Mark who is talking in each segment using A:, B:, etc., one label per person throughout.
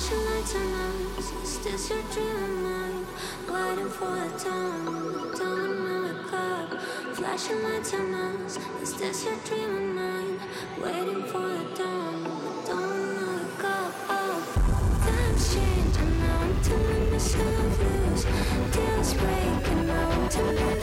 A: flashing lights on eyes. Is this your dream of mine? Waiting for a Don't know a club. Flashing lights on eyes. Is this your dream of mine? Waiting for a dawn, dawn in a cup. Oh, times change and now I'm telling myself lose.
B: Deals breaking out to lose.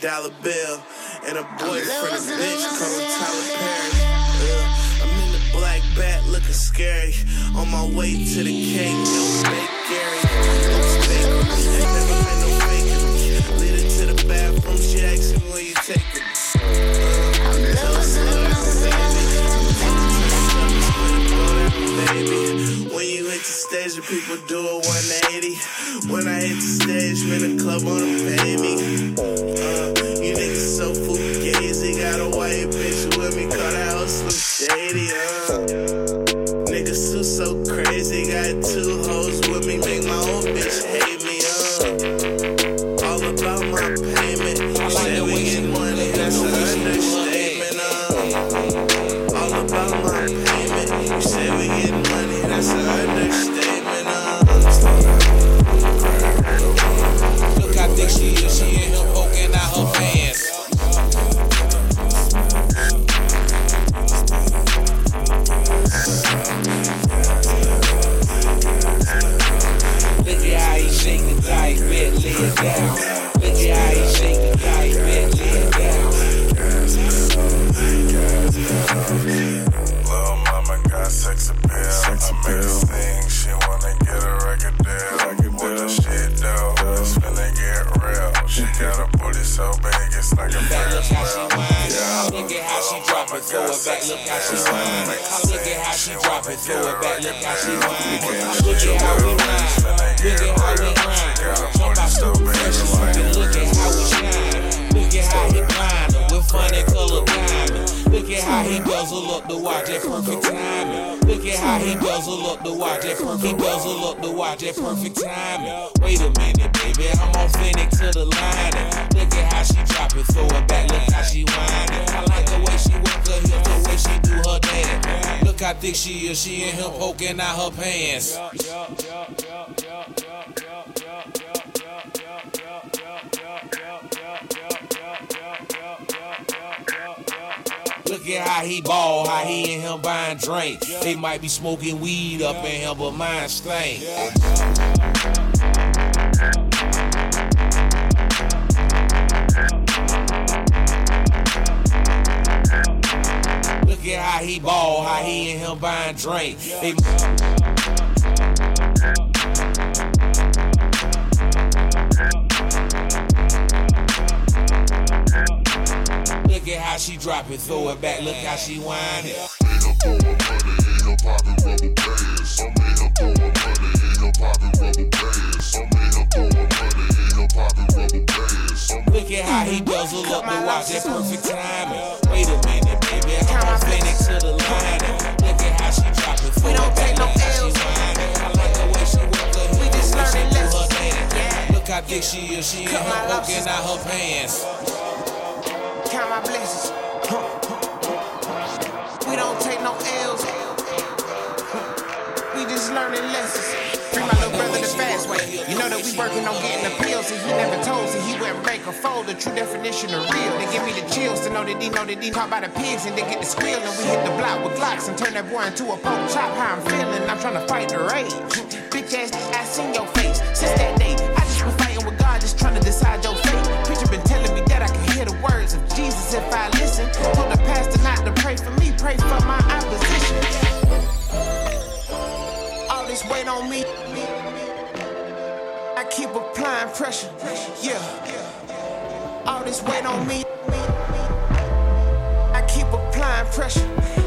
B: dollar bill, and a boy from a bitch called Tyler Perry. Uh, I'm in the black bat looking scary. On my way to the cake, no bakery. No I'm stage, the people do a 180. When I hit the stage, man, the club
C: on the might be smoking weed up in here, but mine stink. Look at how he ball, how he in here buying drink. Look at how she drop it, throw it back. Look how she whine it. think she is. She
D: ain't
C: her walking out her pants.
D: Count my blessings. We don't take no L's. We just learning lessons. Free my little brother the fast way. You know that we working on getting the pills, and he never told so he he went break a fold. The true definition of real. They give me the chills to know that he know that he caught by the pigs, and they get the squeal, and we hit the block with glocks and turn that boy into a poke chop. How I'm feeling, I'm trying to fight the rage. Bitch ass, I seen your face since that day. Just trying to decide your fate. Preacher been telling me that I can hear the words of Jesus if I listen. Told the pastor not to pray for me, pray for my opposition. All this weight on me. I keep applying pressure. Yeah. All this weight on me. I keep applying pressure.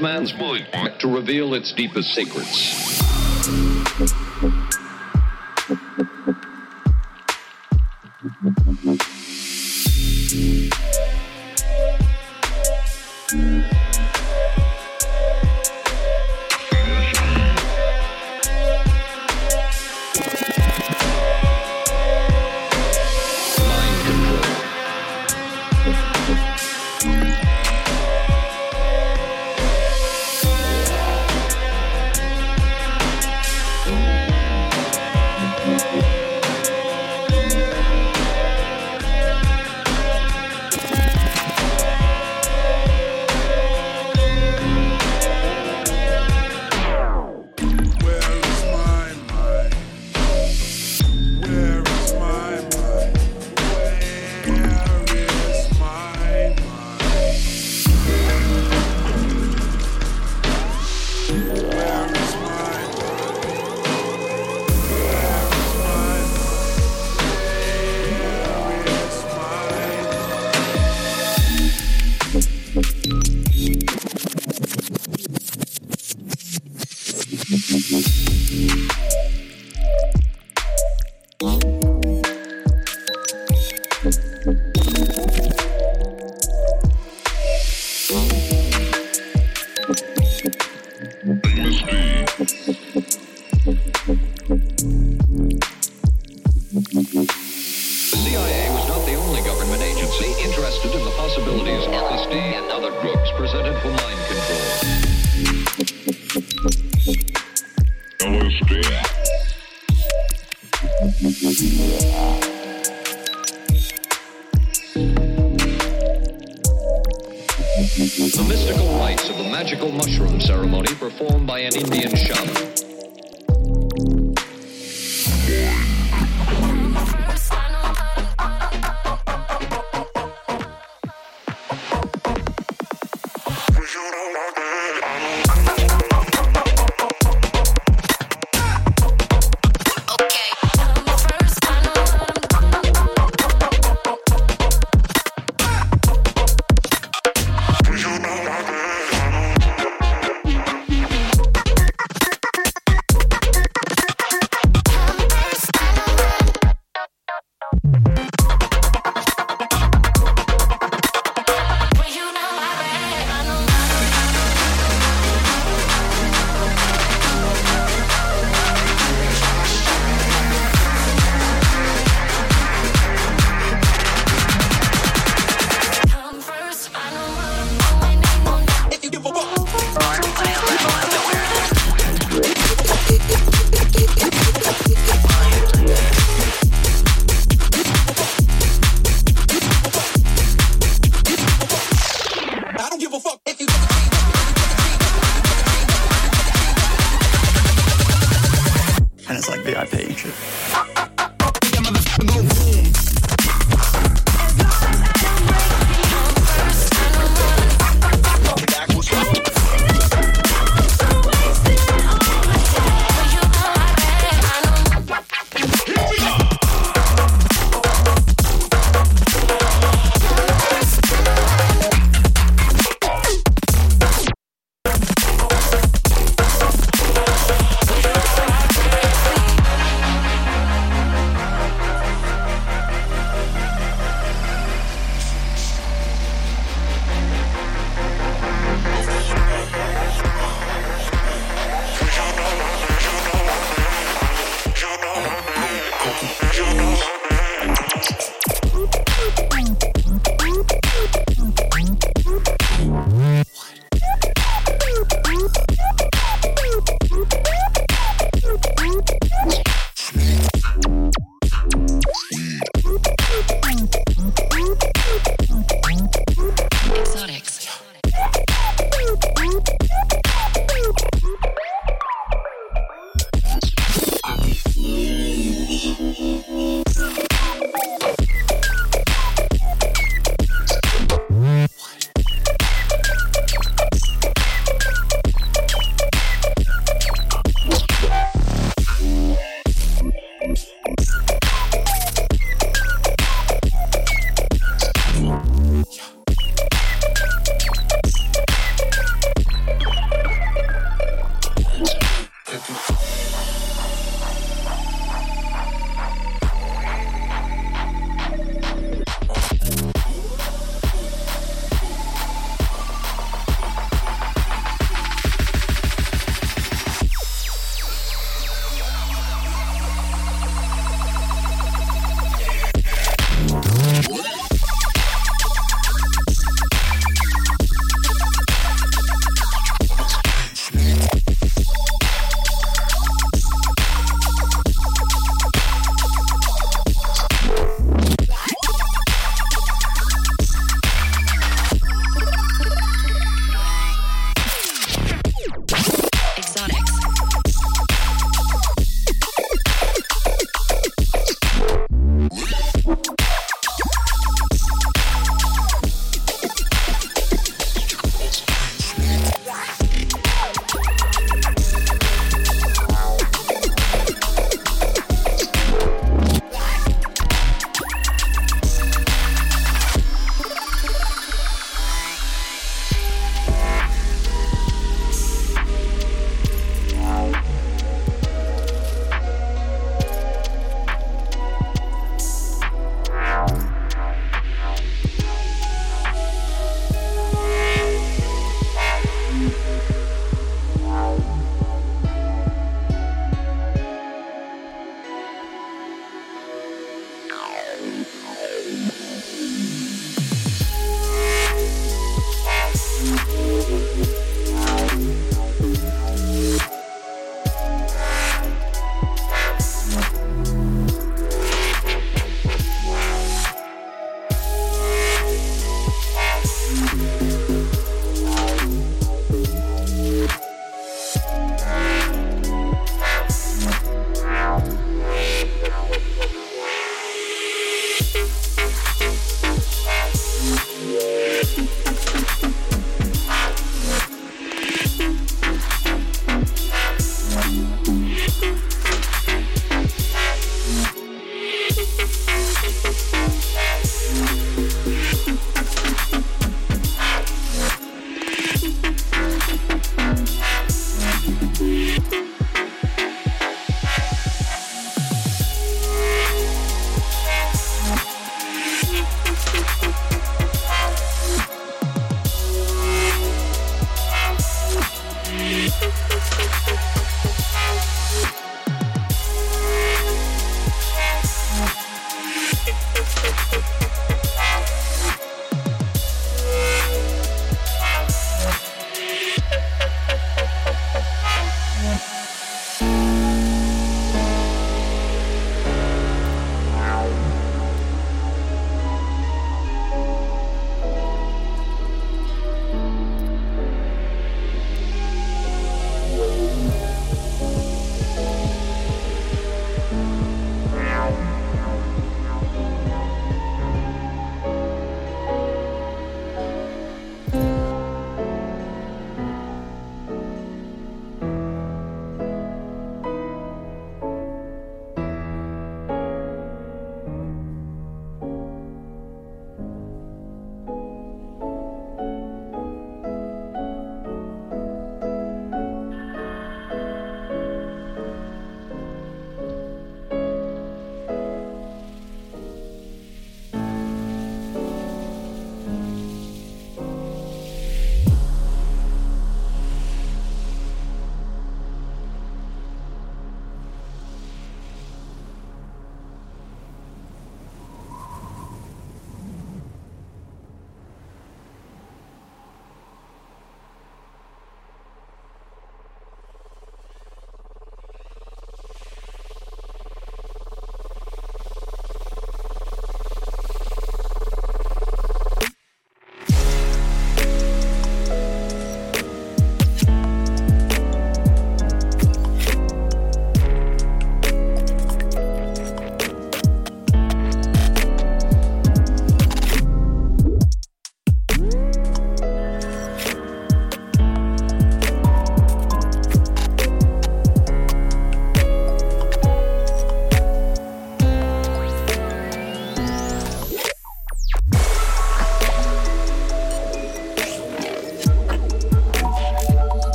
E: Man's mind to reveal its deepest secrets.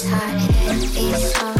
F: Chasing a million things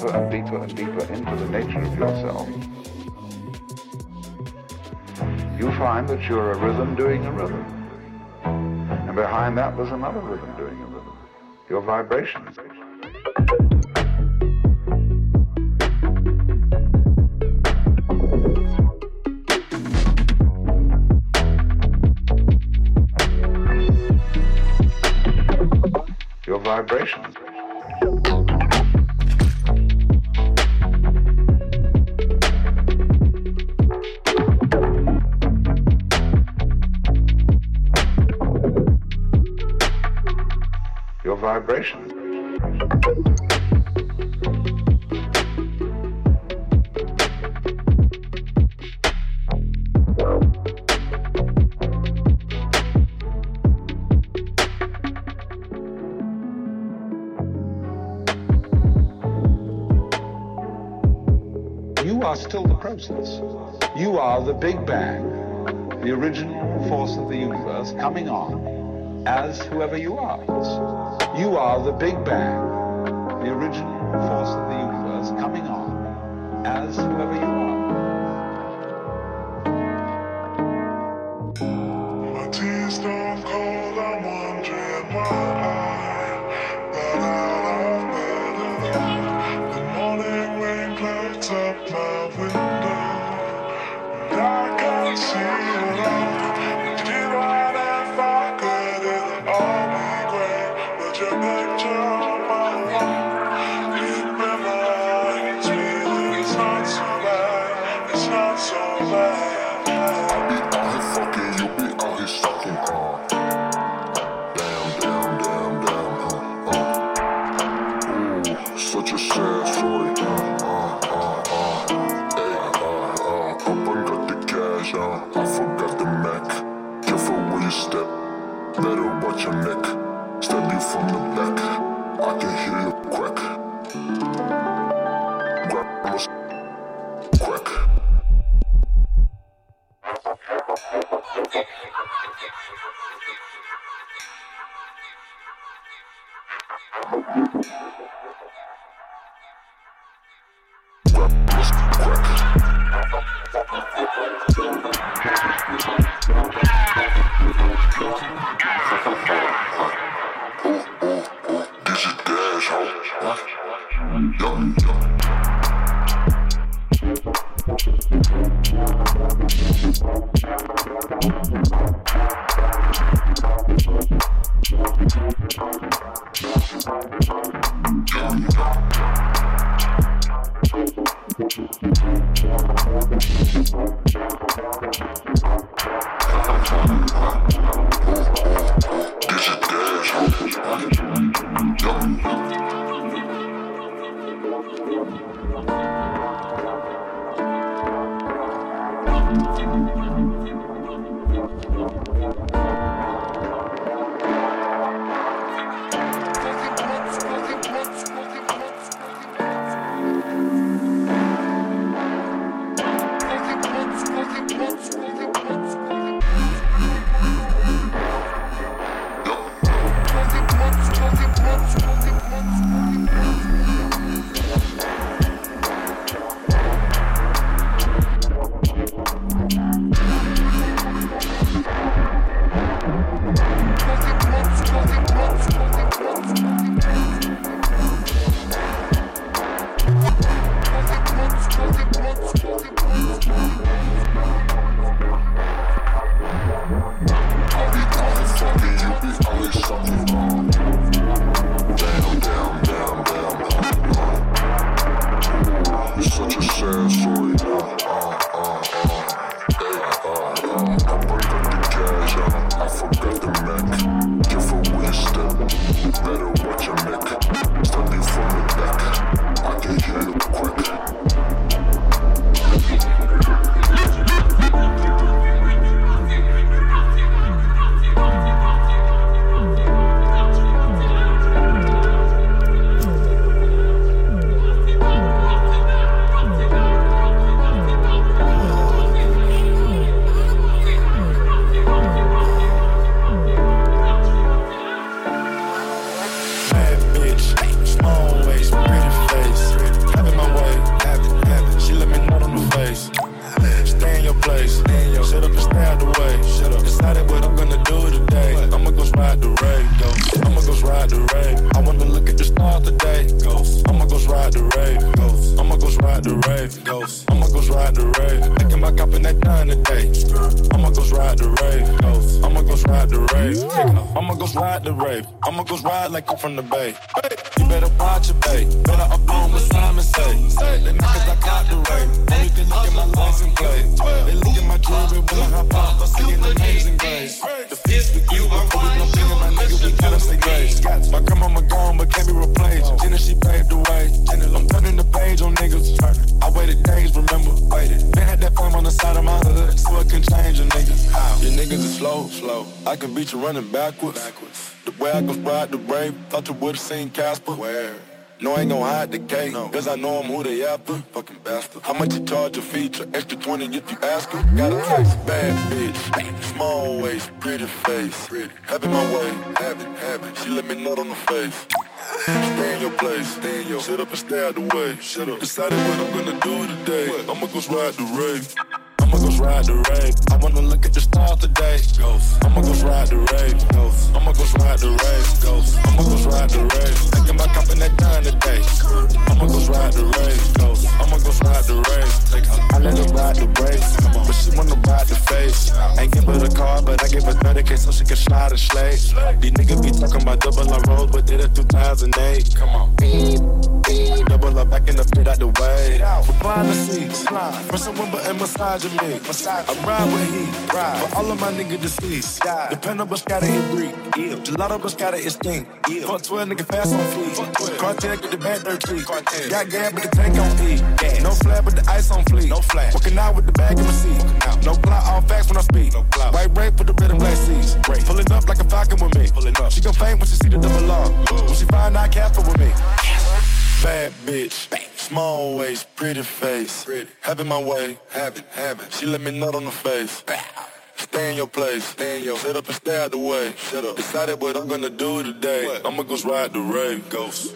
G: deeper and deeper and deeper into the nature of yourself, you find that you're a rhythm doing a rhythm. And behind that was another rhythm doing a rhythm. Your vibration You are the Big Bang, the original force of the universe coming on as whoever you are. You are the Big Bang, the original force of the
H: Dash
A: out. Yum, yum. Cause I know I'm who they after. Fucking bastard. How much you charge a feature? Extra 20 if you ask her. Got a taste, bad bitch. Small waist, pretty face. Pretty. Having my way, have it. She let me nut on the face. Stay in your place, stay in your Sit up and stay out the way. Shut up. Decided what I'm gonna do today. I'ma go ride the Wraith. I'ma go ride the Wraith. I wanna look at the stars today. Ghost. I'ma go ride the Wraith. Ghost. I'ma go ride the Wraith. Ghost. I'ma go ride the Wraith. Thinking about copping that dime today. I'ma go ride the Wraith. Ghost. I'ma go ride the Wraith. I let her ride the brake, but she wanna ride the face. Ain't give her the car, but I give her 30k so she can slide a slate. These niggas be talking about double our road, but did it 2008. Come on. Double up back in the pit out the way. Recline the seats. Pressing Wimble and massaging me. I ride with heat. For all of my niggas deceased. Dependable scatter and breed. Gelato scatter is stink. Fuck 12 nigga fast on feet. Cartel get the bad 13. Got gas but the tank on E. No flat but the ice on fleek. No flat. Working out with the bag and receipt. No clout, all facts when I speak. No. White break with the red and black seats. Pulling up like a falcon with me. Pulling up. She gon' faint when she see the double R. When she find out Casper with me. Bad bitch, small waist, pretty face. Pretty. Having my way, having, having. She let me nut on the face. Stay in your place, stay in your sit up and stay out the way. Shut up. Decided what I'm gonna do today. I'ma go ride the Wraith, ghost.